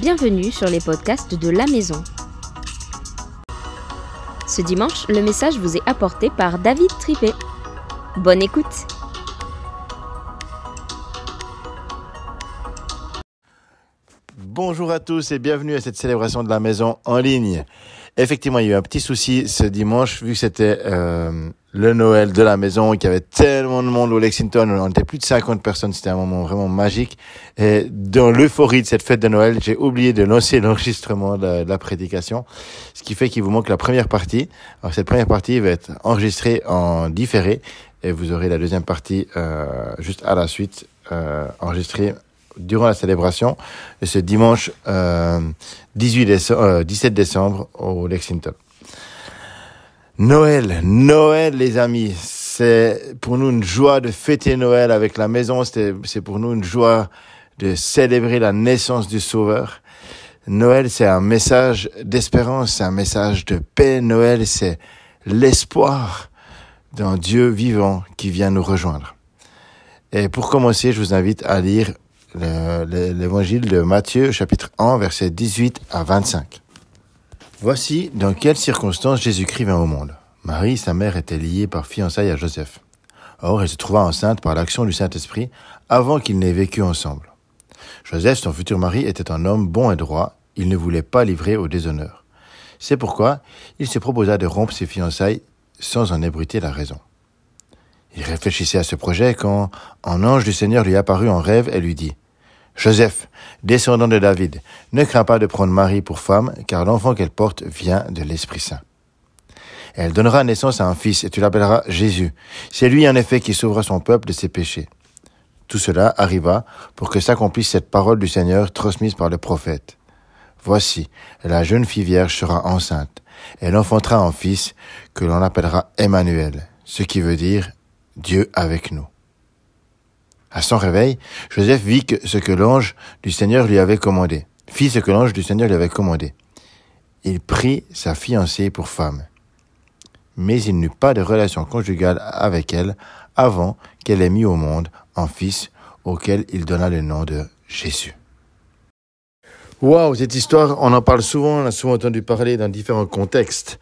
Bienvenue sur les podcasts de la maison. Ce dimanche, le message vous est apporté par David Tripé. Bonne écoute Bonjour à tous et bienvenue à cette célébration de la maison en ligne. Effectivement, il y a eu un petit souci ce dimanche, vu que c'était euh, le Noël de la maison, qu'il y avait tellement de monde au Lexington, on était plus de 50 personnes, c'était un moment vraiment magique. Et dans l'euphorie de cette fête de Noël, j'ai oublié de lancer l'enregistrement de, la prédication, ce qui fait qu'il vous manque la première partie. Alors cette première partie va être enregistrée en différé, et vous aurez la deuxième partie euh, juste à la suite, euh, enregistrée durant la célébration de ce dimanche euh, 18 décembre, euh, 17 décembre au Lexington. Noël, Noël les amis, c'est pour nous une joie de fêter Noël avec la maison, c'est pour nous une joie de célébrer la naissance du Sauveur. Noël, c'est un message d'espérance, c'est un message de paix. Noël, c'est l'espoir d'un Dieu vivant qui vient nous rejoindre. Et pour commencer, je vous invite à lire l'évangile de Matthieu chapitre 1 verset 18 à 25. Voici dans quelles circonstances Jésus-Christ vint au monde. Marie, sa mère, était liée par fiançailles à Joseph. Or, elle se trouva enceinte par l'action du Saint-Esprit avant qu'ils n'aient vécu ensemble. Joseph, son futur mari, était un homme bon et droit, il ne voulait pas livrer au déshonneur. C'est pourquoi il se proposa de rompre ses fiançailles sans en ébruiter la raison. Il réfléchissait à ce projet quand un ange du Seigneur lui apparut en rêve et lui dit Joseph, descendant de David, ne crains pas de prendre Marie pour femme, car l'enfant qu'elle porte vient de l'Esprit Saint. Elle donnera naissance à un fils, et tu l'appelleras Jésus. C'est lui en effet qui sauvera son peuple de ses péchés. Tout cela arriva pour que s'accomplisse cette parole du Seigneur transmise par le prophète. Voici, la jeune fille vierge sera enceinte. Elle enfantera un fils que l'on appellera Emmanuel, ce qui veut dire Dieu avec nous. À son réveil, Joseph vit ce que l'ange du Seigneur lui avait commandé. Fit ce que l'ange du Seigneur lui avait commandé. Il prit sa fiancée pour femme. Mais il n'eut pas de relation conjugale avec elle avant qu'elle ait mis au monde un fils auquel il donna le nom de Jésus. Waouh, cette histoire, on en parle souvent, on a souvent entendu parler dans différents contextes,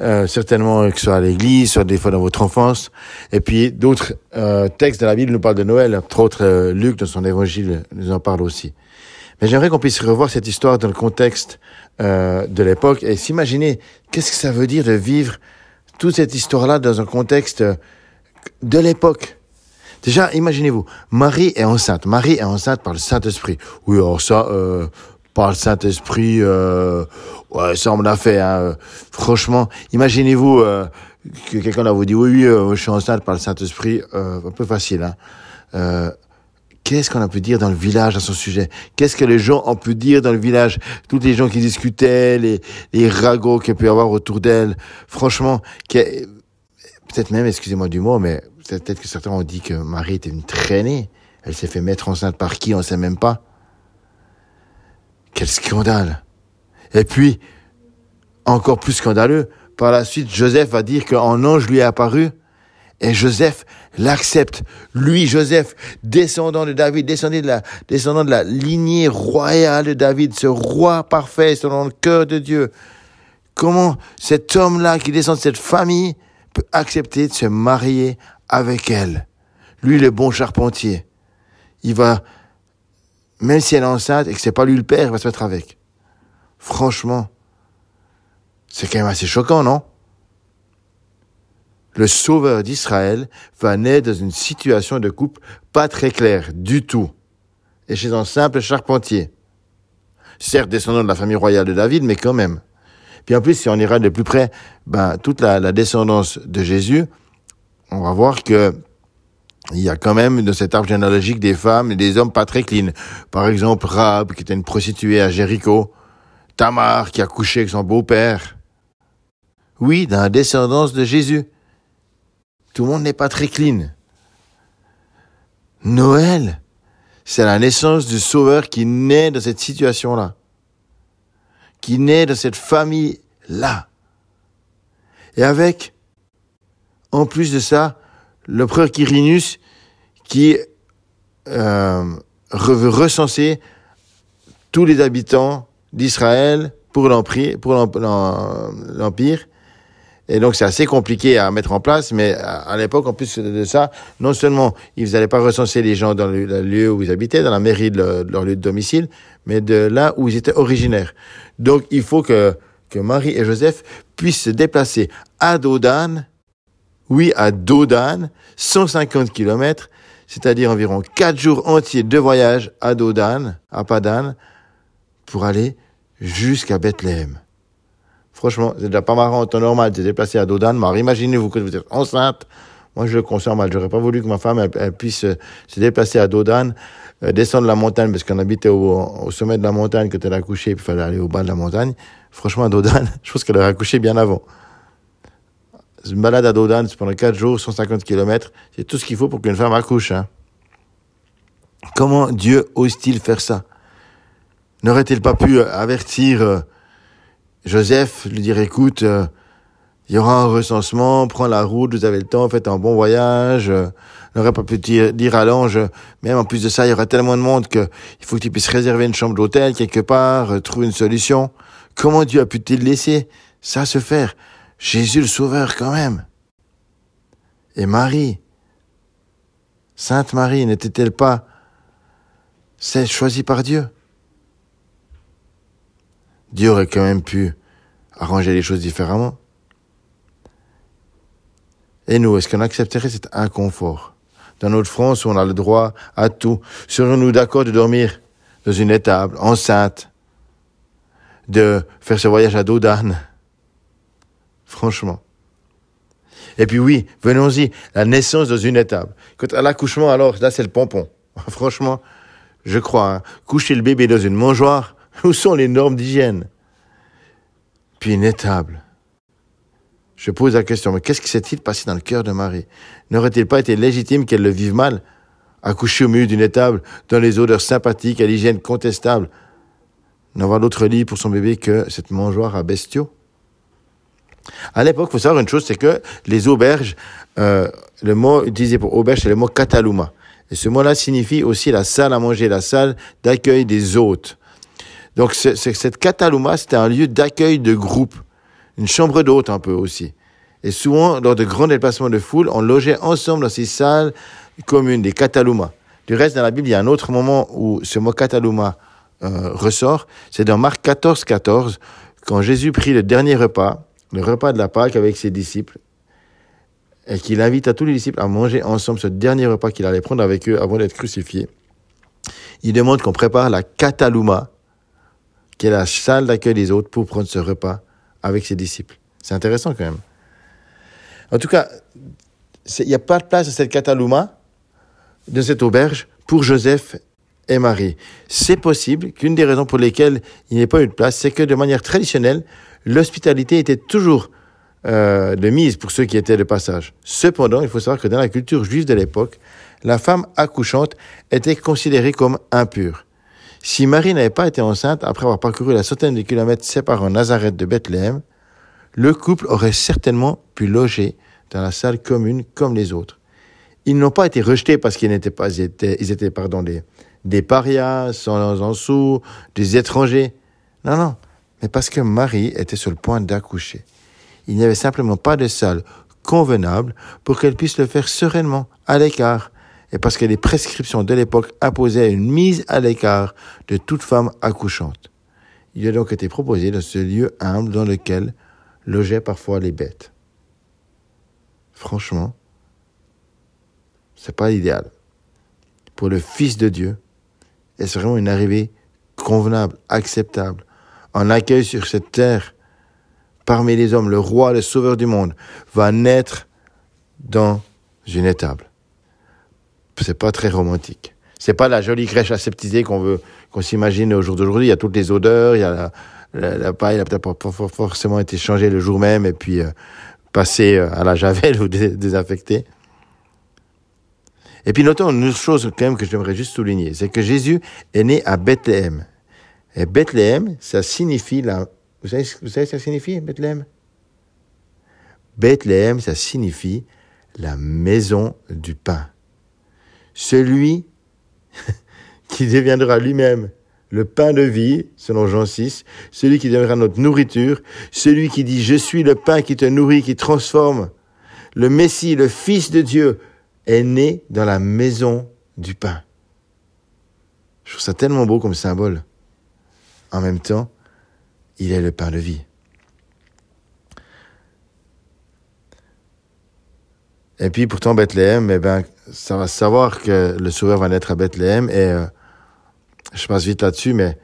euh, certainement que ce soit à l'église, soit des fois dans votre enfance, et puis d'autres euh, textes de la Bible nous parlent de Noël, entre autres euh, Luc dans son évangile nous en parle aussi. Mais j'aimerais qu'on puisse revoir cette histoire dans le contexte euh, de l'époque et s'imaginer qu'est-ce que ça veut dire de vivre toute cette histoire-là dans un contexte de l'époque. Déjà, imaginez-vous, Marie est enceinte. Marie est enceinte par le Saint-Esprit. Oui, alors ça, euh, par le Saint-Esprit, euh, ouais, ça on l'a fait. Hein. Franchement, imaginez-vous euh, que quelqu'un vous dit oui, oui, euh, je suis enceinte par le Saint-Esprit, euh, un peu facile. Hein. Euh, Qu'est-ce qu'on a pu dire dans le village à son sujet? Qu'est-ce que les gens ont pu dire dans le village? Toutes les gens qui discutaient, les, les ragots qu'il peut y avoir autour d'elle. Franchement, peut-être même, excusez-moi du mot, mais peut-être que certains ont dit que Marie était une traînée. Elle s'est fait mettre enceinte par qui? On ne sait même pas. Quel scandale Et puis, encore plus scandaleux, par la suite, Joseph va dire qu'un ange lui est apparu, et Joseph l'accepte. Lui, Joseph, descendant de David, descendant de la, lignée royale de David, ce roi parfait selon le cœur de Dieu. Comment cet homme-là qui descend de cette famille peut accepter de se marier avec elle? Lui, le bon charpentier. Il va même si elle est enceinte et que c'est pas lui le père, il va se mettre avec. Franchement, c'est quand même assez choquant, non? Le sauveur d'Israël va naître dans une situation de couple pas très claire du tout, et chez un simple charpentier. Certes descendant de la famille royale de David, mais quand même. Puis en plus, si on ira de plus près, ben, toute la, la descendance de Jésus, on va voir que il y a quand même dans cet arbre généalogique des femmes et des hommes pas très clean. Par exemple, Rab, qui était une prostituée à Jéricho. Tamar, qui a couché avec son beau-père. Oui, dans la descendance de Jésus. Tout le monde n'est pas très clean. Noël, c'est la naissance du Sauveur qui naît dans cette situation-là. Qui naît dans cette famille-là. Et avec, en plus de ça, l'empereur Quirinus qui euh, veut recenser tous les habitants d'Israël pour l'Empire. Et donc c'est assez compliqué à mettre en place, mais à, l'époque, en plus de ça, non seulement ils n'allaient pas recenser les gens dans le, lieu où ils habitaient, dans la mairie de, leur lieu de domicile, mais de là où ils étaient originaires. Donc il faut que, que Marie et Joseph puissent se déplacer à Dodan, oui, à Dodan, 150 kilomètres, c'est-à-dire environ 4 jours entiers de voyage à Dodan, à Padan, pour aller jusqu'à Bethléem. Franchement, c'est déjà pas marrant en temps normal de se déplacer à Dodan. Mais imaginez-vous que vous êtes enceinte. Moi, je le conçois mal. J'aurais pas voulu que ma femme puisse euh, se déplacer à Dodan, euh, descendre la montagne, parce qu'on habitait au, sommet de la montagne quand elle a accouché, puis il fallait aller au bas de la montagne. Franchement, à Dodan, je pense qu'elle aurait accouché bien avant. Une balade à Dodan, c'est pendant 4 jours, 150 km. C'est tout ce qu'il faut pour qu'une femme accouche. Hein. Comment Dieu ose-t-il faire ça? N'aurait-il pas pu avertir Joseph lui dire, écoute, euh, il y aura un recensement, prends la route, vous avez le temps, faites un bon voyage. Euh, n'aurait pas pu dire, à l'ange, même en plus de ça, il y aura tellement de monde qu'il faut que tu puisses réserver une chambre d'hôtel quelque part, euh, trouver une solution. Comment Dieu a pu-t-il laisser ça se faire? Jésus le Sauveur quand même. Et Marie, Sainte Marie, n'était-elle pas celle choisie par Dieu? Dieu aurait quand même pu arranger les choses différemment. Et nous, est-ce qu'on accepterait cet inconfort? Dans notre France où on a le droit à tout, serions-nous d'accord de dormir dans une étable, enceinte, de faire ce voyage à dos Franchement. Et puis oui, venons-y, la naissance dans une étable. Quand à l'accouchement, alors, là, c'est le pompon. Franchement, je crois, hein, coucher le bébé dans une mangeoire, où sont les normes d'hygiène? Puis une étable. Je pose la question, mais qu'est-ce qui s'est-il passé dans le cœur de Marie? N'aurait-il pas été légitime qu'elle le vive mal? Accoucher au milieu d'une étable, dans les odeurs sympathiques, à l'hygiène contestable, n'avoir d'autre lit pour son bébé que cette mangeoire à bestiaux À l'époque, il faut savoir une chose, c'est que les auberges, euh, le mot utilisé pour auberge, c'est le mot cataluma. Et ce mot-là signifie aussi la salle à manger, la salle d'accueil des hôtes. Donc cette Cataluma, c'était un lieu d'accueil de groupe, une chambre d'hôte un peu aussi. Et souvent, lors de grands déplacements de foule, on logeait ensemble dans ces salles communes, des Cataluma. Du reste, dans la Bible, il y a un autre moment où ce mot Cataluma euh, ressort. C'est dans Marc 14, 14, quand Jésus prit le dernier repas, le repas de la Pâque avec ses disciples, et qu'il invite à tous les disciples à manger ensemble ce dernier repas qu'il allait prendre avec eux avant d'être crucifié. Il demande qu'on prépare la Cataluma, qui est la salle d'accueil des autres pour prendre ce repas avec ses disciples. C'est intéressant quand même. En tout cas, il n'y a pas de place dans cette Cataluma, de cette auberge, pour Joseph et Marie. C'est possible qu'une des raisons pour lesquelles il n'y ait pas eu de place, c'est que de manière traditionnelle, l'hospitalité était toujours euh, de mise pour ceux qui étaient de passage. Cependant, il faut savoir que dans la culture juive de l'époque, la femme accouchante était considérée comme impure. Si Marie n'avait pas été enceinte après avoir parcouru la centaine de kilomètres séparant Nazareth de Bethléem, le couple aurait certainement pu loger dans la salle commune comme les autres. Ils n'ont pas été rejetés parce qu'ils n'étaient pas, ils étaient, pardon, des, des parias, sans en des étrangers. Non, non, mais parce que Marie était sur le point d'accoucher. Il n'y avait simplement pas de salle convenable pour qu'elle puisse le faire sereinement, à l'écart, et parce que les prescriptions de l'époque imposaient une mise à l'écart de toute femme accouchante. Il a donc été proposé dans ce lieu humble dans lequel logeaient parfois les bêtes. Franchement, c'est pas idéal. Pour le Fils de Dieu, est-ce vraiment une arrivée convenable, acceptable, en accueil sur cette terre, parmi les hommes, le roi, le sauveur du monde, va naître dans une étable c'est pas très romantique. C'est pas la jolie crèche aseptisée qu'on veut, qu'on s'imagine au jour d'aujourd'hui. Il y a toutes les odeurs, il y a la, paille, elle a peut-être pas forcément été changée le jour même et puis euh, passée euh, à la javel ou désinfectée. Et puis notons une autre chose quand même que j'aimerais juste souligner, c'est que Jésus est né à Bethléem. Et Bethléem, ça signifie la... Ça signifie la maison du pain celui qui deviendra lui-même le pain de vie, selon Jean 6, celui qui deviendra notre nourriture, celui qui dit je suis le pain qui te nourrit, qui transforme, le Messie, le Fils de Dieu, est né dans la maison du pain. Je trouve ça tellement beau comme symbole. En même temps, il est le pain de vie. Et puis pourtant Bethléem, eh ben, ça va savoir que le Sauveur va naître à Bethléem. Et euh, je passe vite là-dessus, mais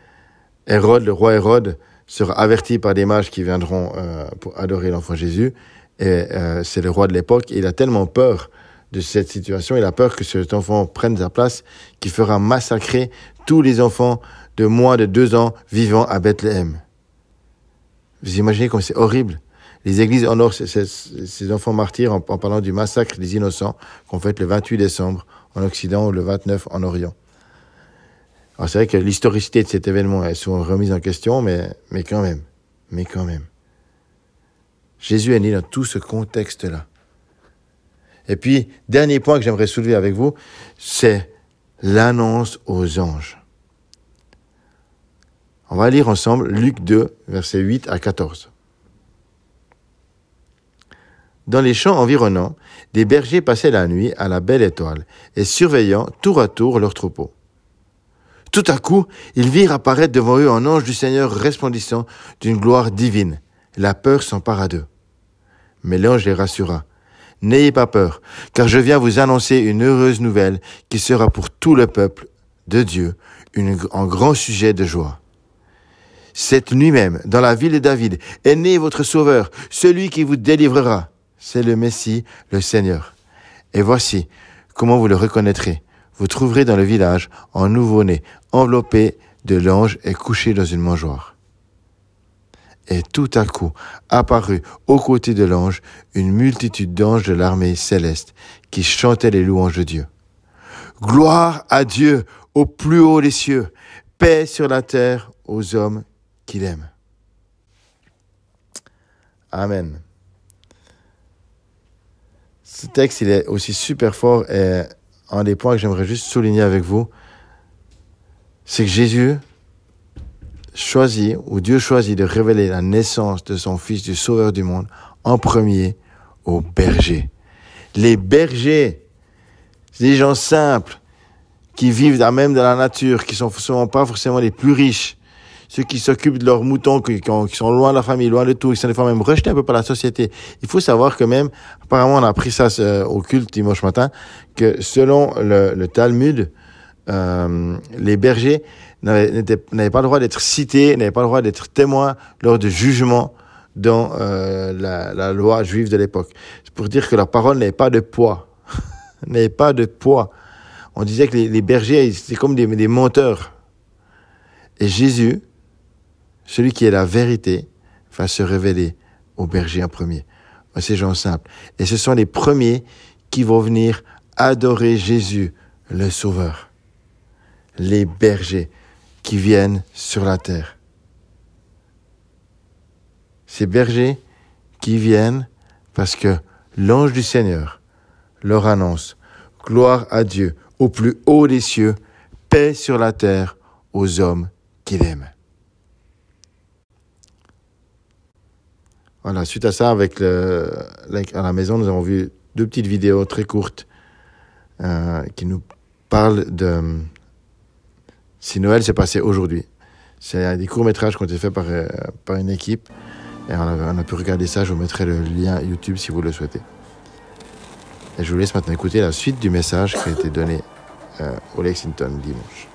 Hérode, le roi Hérode, sera averti par des mages qui viendront euh, pour adorer l'enfant Jésus. Et euh, c'est le roi de l'époque. Il a tellement peur de cette situation, il a peur que cet enfant prenne sa place, qu'il fera massacrer tous les enfants de moins de deux ans vivant à Bethléem. Vous imaginez comme c'est horrible les églises honorent ces, enfants martyrs en, parlant du massacre des innocents qu'on fait le 28 décembre en Occident ou le 29 en Orient. Alors c'est vrai que l'historicité de cet événement est souvent remise en question, mais, mais quand même, mais quand même. Jésus est né dans tout ce contexte-là. Et puis, dernier point que j'aimerais soulever avec vous, c'est l'annonce aux anges. On va lire ensemble Luc 2, versets 8 à 14. Dans les champs environnants, des bergers passaient la nuit à la belle étoile et surveillant tour à tour leurs troupeaux. Tout à coup, ils virent apparaître devant eux un ange du Seigneur resplendissant d'une gloire divine. La peur s'empara d'eux. Mais l'ange les rassura. N'ayez pas peur, car je viens vous annoncer une heureuse nouvelle qui sera pour tout le peuple de Dieu un grand sujet de joie. Cette nuit même, dans la ville de David, est né votre Sauveur, celui qui vous délivrera c'est le Messie, le Seigneur. Et voici comment vous le reconnaîtrez. Vous trouverez dans le village un nouveau-né, enveloppé de l'ange et couché dans une mangeoire. Et tout à coup apparut aux côtés de l'ange une multitude d'anges de l'armée céleste qui chantaient les louanges de Dieu. Gloire à Dieu au plus haut des cieux, paix sur la terre aux hommes qu'il aime. Amen ce texte, il est aussi super fort et un des points que j'aimerais juste souligner avec vous, c'est que Jésus choisit, ou Dieu choisit de révéler la naissance de son Fils, du Sauveur du monde, en premier aux bergers. Les bergers, des gens simples, qui vivent même dans la nature, qui sont pas forcément les plus riches, ceux qui s'occupent de leurs moutons, qui, sont loin de la famille, loin de tout, qui sont des fois même rejetés un peu par la société. Il faut savoir que même, apparemment, on a appris ça au culte dimanche matin, que selon le, Talmud, euh, les bergers n'avaient pas le droit d'être cités, n'avaient pas le droit d'être témoins lors de jugements dans euh, la, loi juive de l'époque. C'est pour dire que leur parole n'avait pas de poids. n'avait pas de poids. On disait que les, bergers, c'est comme des, des menteurs. Et Jésus, celui qui est la vérité va se révéler au berger en premier, à ces gens simples. Et ce sont les premiers qui vont venir adorer Jésus, le Sauveur. Les bergers qui viennent sur la terre. Ces bergers qui viennent parce que l'ange du Seigneur leur annonce gloire à Dieu au plus haut des cieux, paix sur la terre aux hommes qu'il aime. Voilà, suite à ça, avec le, à la maison, nous avons vu deux petites vidéos très courtes euh, qui nous parlent de si Noël s'est passé aujourd'hui. C'est des courts-métrages qui ont été faits par, euh, par une équipe. Et on a, pu regarder ça. Je vous mettrai le lien YouTube si vous le souhaitez. Et je vous laisse maintenant écouter la suite du message qui a été donné euh, au Lexington dimanche.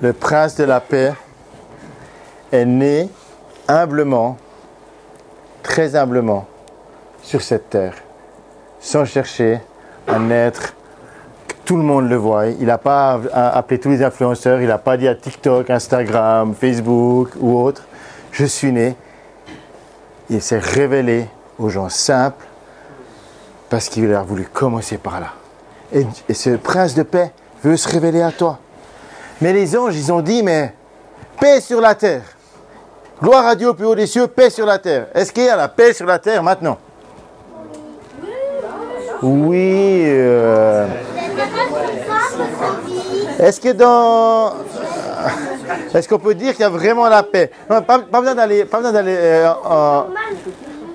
Le prince de la paix est né humblement, très humblement, sur cette terre, sans chercher à naître que tout le monde le voit. Il n'a pas appelé tous les influenceurs, il n'a pas dit à TikTok, Instagram, Facebook ou autre, je suis né. Il s'est révélé aux gens simples parce qu'il a voulu commencer par là. Et ce prince de paix veut se révéler à toi. Mais les anges, ils ont dit, mais paix sur la terre. Gloire à Dieu au plus haut des cieux, paix sur la terre. Est-ce qu'il y a la paix sur la terre maintenant? Oui. Euh, Est-ce que dans... Est-ce qu'on peut dire qu'il y a vraiment la paix? Pas, besoin d'aller... Pas euh,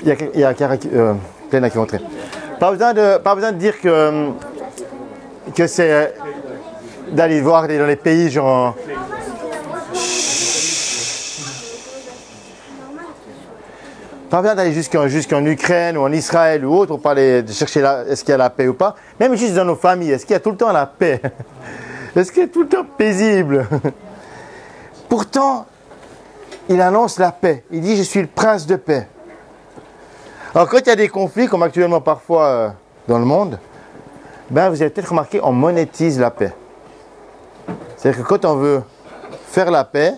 Il y a, il y a. Euh, Glenna qui est rentrée. Pas besoin de, pas besoin de dire que, que c'est d'aller voir dans les pays genre... Besoin d'aller jusqu'en Ukraine ou en Israël ou autre pour parler de chercher est-ce qu'il y a la paix ou pas. Même juste dans nos familles, est-ce qu'il y a tout le temps la paix? Est-ce qu'il y a tout le temps paisible? Pourtant, il annonce la paix. Il dit Je suis le prince de paix. Alors, quand il y a des conflits, comme actuellement parfois euh, dans le monde, ben, vous avez peut-être remarqué, on monétise la paix. C'est-à-dire que quand on veut faire la paix,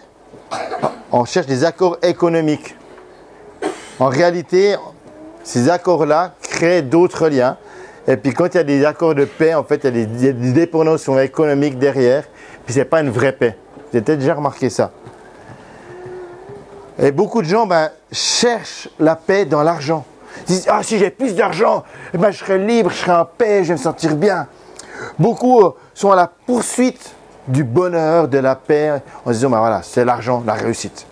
on cherche des accords économiques. En réalité, ces accords-là créent d'autres liens. Et puis quand il y a des accords de paix, en fait, il y a des, dépendances économiques derrière. Puis c'est pas une vraie paix. Vous avez peut-être déjà remarqué ça. Et beaucoup de gens ben, cherchent la paix dans l'argent. Ils disent, ah si j'ai plus d'argent, eh ben, je serai libre, je serai en paix, je vais me sentir bien. Beaucoup euh, sont à la poursuite du bonheur, de la paix, en se disant, ben voilà, c'est l'argent, la réussite.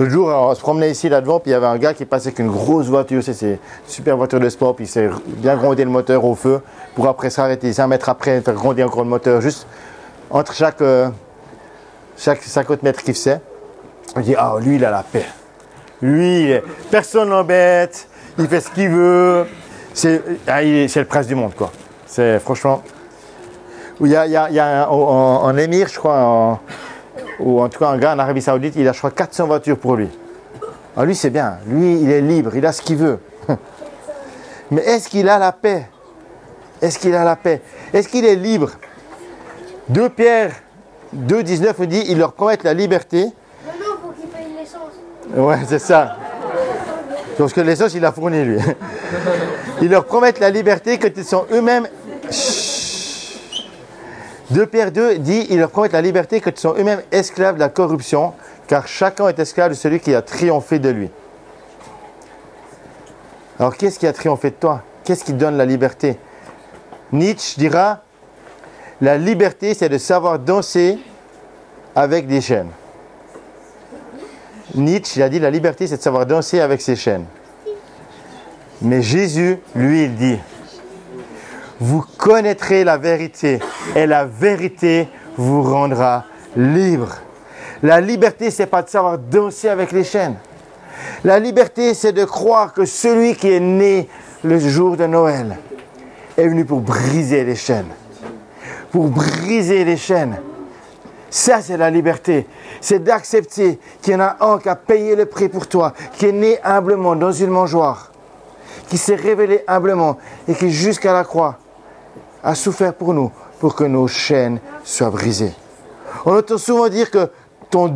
L'autre jour, on se promenait ici, là devant, puis il y avait un gars qui passait avec une grosse voiture, c'est une super voiture de sport, puis il s'est bien grondé le moteur au feu, pour après s'arrêter 5 mètres après, faire grondir encore le moteur, juste entre chaque, euh, chaque 50 mètres qu'il faisait. On dit, ah, lui, il a la paix. Lui, personne l'embête, il fait ce qu'il veut. C'est ah, c'est le prince du monde, quoi. C'est franchement. Il y a, il y a- il y a un- en émir, je crois, en- ou en tout cas un gars en Arabie Saoudite, il a, je crois, 400 voitures pour lui. Ah, lui, c'est bien. Lui, il est libre, il a ce qu'il veut. Mais est-ce qu'il a la paix? Est-ce qu'il a la paix? Est-ce qu'il est libre? 2 Pierre 2, 19 nous dit, il leur promettent la liberté. Non, non, faut qu'il paye l'essence. Ouais, c'est ça. Parce que l'essence, il a fourni, lui. Ils leur promettent la liberté quand ils sont eux-mêmes. Chut. 2 Pierre 2 dit ils leur promettent la liberté quand ils sont eux-mêmes esclaves de la corruption, car chacun est esclave de celui qui a triomphé de lui. Alors, qu'est-ce qui a triomphé de toi? Qu'est-ce qui donne la liberté? Nietzsche dira La liberté, c'est de savoir danser avec des chaînes. Nietzsche a dit la liberté, c'est de savoir danser avec ses chaînes. Mais Jésus, lui, il dit Vous connaîtrez la vérité et la vérité vous rendra libre. La liberté, c'est pas de savoir danser avec les chaînes. La liberté, c'est de croire que celui qui est né le jour de Noël est venu pour briser les chaînes. Pour briser les chaînes. Ça, c'est la liberté. C'est d'accepter qu'il y en a un qui a payé le prix pour toi, qui est né humblement dans une mangeoire, qui s'est révélé humblement et qui, jusqu'à la croix, a souffert pour nous, pour que nos chaînes soient brisées. On entend souvent dire que ton,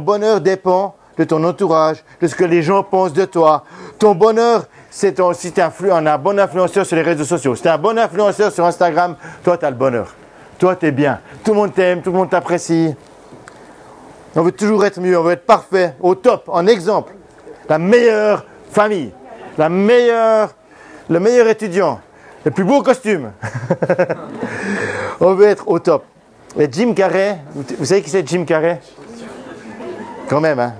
bonheur dépend de ton entourage, de ce que les gens pensent de toi. Ton bonheur, c'est si tu es un bon influenceur sur les réseaux sociaux, si tu es un bon influenceur sur Instagram, toi, tu as le bonheur. Toi, tu es bien. Tout le monde t'aime, tout le monde t'apprécie. On veut toujours être mieux, on veut être parfait, au top, en exemple. La meilleure famille, la meilleure, le meilleur étudiant, le plus beau costume. on veut être au top. Et Jim Carrey, vous, savez qui c'est Jim Carrey? Quand même, hein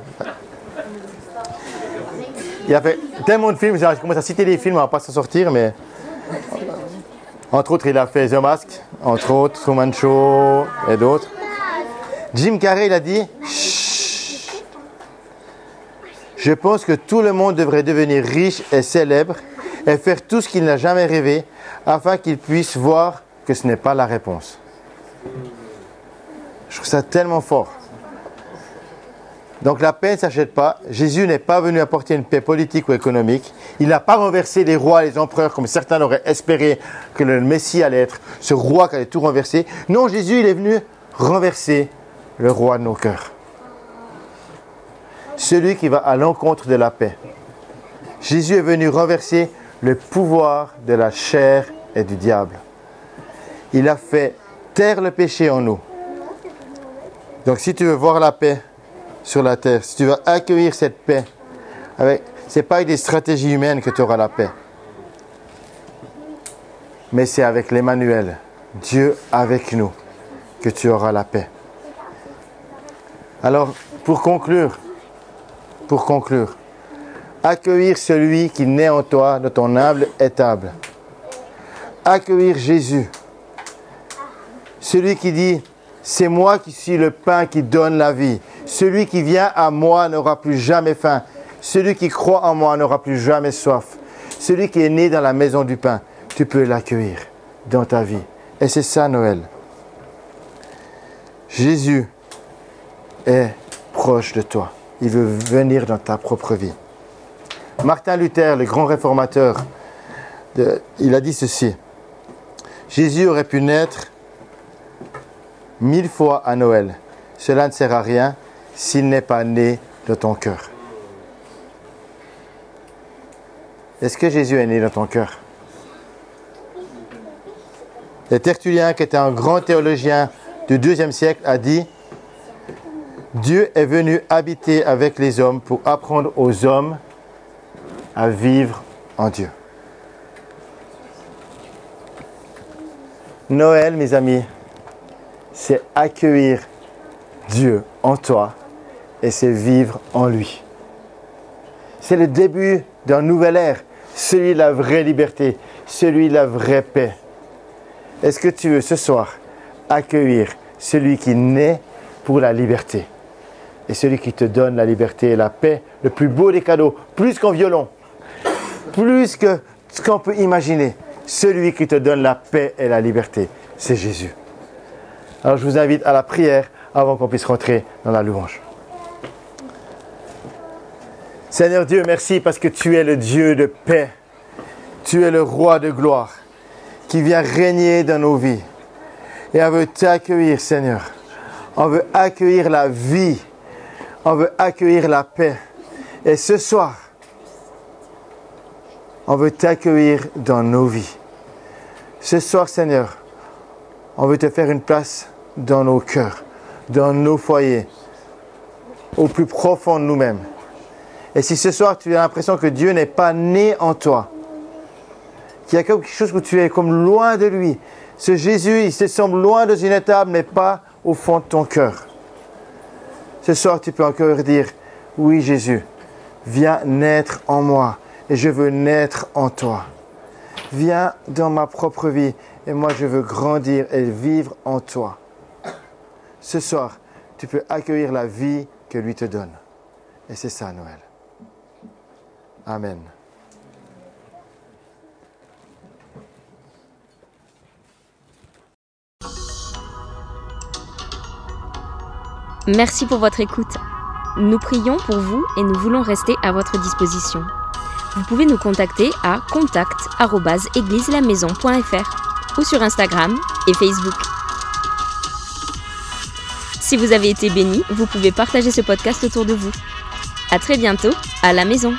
Il a fait tellement de films, je commence à citer les films, on va pas s'en sortir, mais... Entre autres, il a fait The Mask, entre autres, Truman Show et d'autres. Jim Carrey, il a dit Chut. Je pense que tout le monde devrait devenir riche et célèbre et faire tout ce qu'il n'a jamais rêvé afin qu'il puisse voir que ce n'est pas la réponse. Je trouve ça tellement fort. Donc la paix ne s'achète pas. Jésus n'est pas venu apporter une paix politique ou économique. Il n'a pas renversé les rois les empereurs comme certains l'auraient espéré que le Messie allait être ce roi qui allait tout renverser. Non, Jésus, il est venu renverser le roi de nos cœurs. Celui qui va à l'encontre de la paix. Jésus est venu renverser le pouvoir de la chair et du diable. Il a fait taire le péché en nous. Donc si tu veux voir la paix sur la terre, si tu veux accueillir cette paix, avec, c'est pas avec des stratégies humaines que tu auras la paix. Mais c'est avec l'Emmanuel, Dieu avec nous. que tu auras la paix. Alors, pour conclure, pour conclure, accueillir celui qui naît en toi de ton humble étable. Accueillir Jésus. Celui qui dit, c'est moi qui suis le pain qui donne la vie. Celui qui vient à moi n'aura plus jamais faim. Celui qui croit en moi n'aura plus jamais soif. Celui qui est né dans la maison du pain, tu peux l'accueillir dans ta vie. Et c'est ça Noël. Jésus est proche de toi. Il veut venir dans ta propre vie. Martin Luther, le grand réformateur, il a dit ceci. Jésus aurait pu naître mille fois à Noël. Cela ne sert à rien s'il n'est pas né de ton cœur. Est-ce que Jésus est né dans ton cœur? Le Tertullien, qui était un grand théologien du deuxième siècle, a dit Dieu est venu habiter avec les hommes pour apprendre aux hommes à vivre en Dieu. Noël, mes amis, c'est accueillir Dieu en toi et c'est vivre en lui. C'est le début d'un nouvel ère, celui de la vraie liberté, celui de la vraie paix. Est-ce que tu veux ce soir accueillir celui qui naît pour la liberté et celui qui te donne la liberté et la paix, le plus beau des cadeaux, plus qu'un violon, plus que ce qu'on peut imaginer, celui qui te donne la paix et la liberté, c'est Jésus. Alors je vous invite à la prière avant qu'on puisse rentrer dans la louange. Seigneur Dieu, merci parce que tu es le Dieu de paix. Tu es le roi de gloire qui vient régner dans nos vies. Et on veut t'accueillir, Seigneur. On veut accueillir la vie. On veut accueillir la paix. Et ce soir, on veut t'accueillir dans nos vies. Ce soir, Seigneur, on veut te faire une place dans nos cœurs, dans nos foyers, au plus profond de nous-mêmes. Et si ce soir tu as l'impression que Dieu n'est pas né en toi, qu'il y a quelque chose où tu es comme loin de lui, ce Jésus, il se semble loin de une étape, mais pas au fond de ton cœur. Ce soir, tu peux encore dire, oui Jésus, viens naître en moi et je veux naître en toi. Viens dans ma propre vie et moi je veux grandir et vivre en toi. Ce soir, tu peux accueillir la vie que lui te donne. Et c'est ça Noël. Amen. Merci pour votre écoute. Nous prions pour vous et nous voulons rester à votre disposition. Vous pouvez nous contacter à contact@égliselamaison.fr ou sur Instagram et Facebook. Si vous avez été béni, vous pouvez partager ce podcast autour de vous. À très bientôt à la maison.